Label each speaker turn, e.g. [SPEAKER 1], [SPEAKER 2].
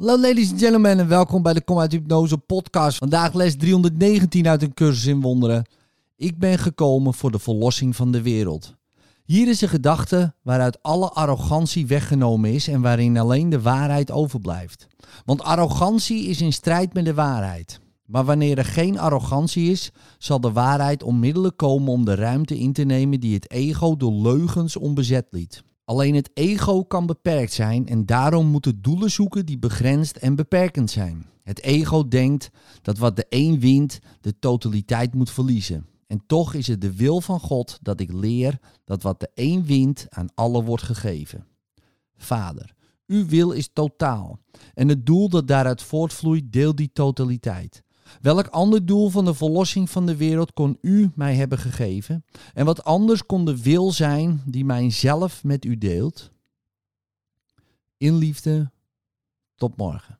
[SPEAKER 1] Hallo ladies and gentlemen en welkom bij de Kom uit Hypnose podcast. Vandaag les 319 uit een cursus in wonderen. Ik ben gekomen voor de verlossing van de wereld. Hier is een gedachte waaruit alle arrogantie weggenomen is en waarin alleen de waarheid overblijft. Want arrogantie is in strijd met de waarheid. Maar wanneer er geen arrogantie is, zal de waarheid onmiddellijk komen om de ruimte in te nemen die het ego door leugens onbezet liet. Alleen het ego kan beperkt zijn en daarom moet het doelen zoeken die begrensd en beperkend zijn. Het ego denkt dat wat de een wint, de totaliteit moet verliezen. En toch is het de wil van God dat ik leer dat wat de een wint aan alle wordt gegeven. Vader, uw wil is totaal. En het doel dat daaruit voortvloeit deelt die totaliteit. Welk ander doel van de verlossing van de wereld kon u mij hebben gegeven? En wat anders kon de wil zijn die mij zelf met u deelt? In liefde, tot morgen.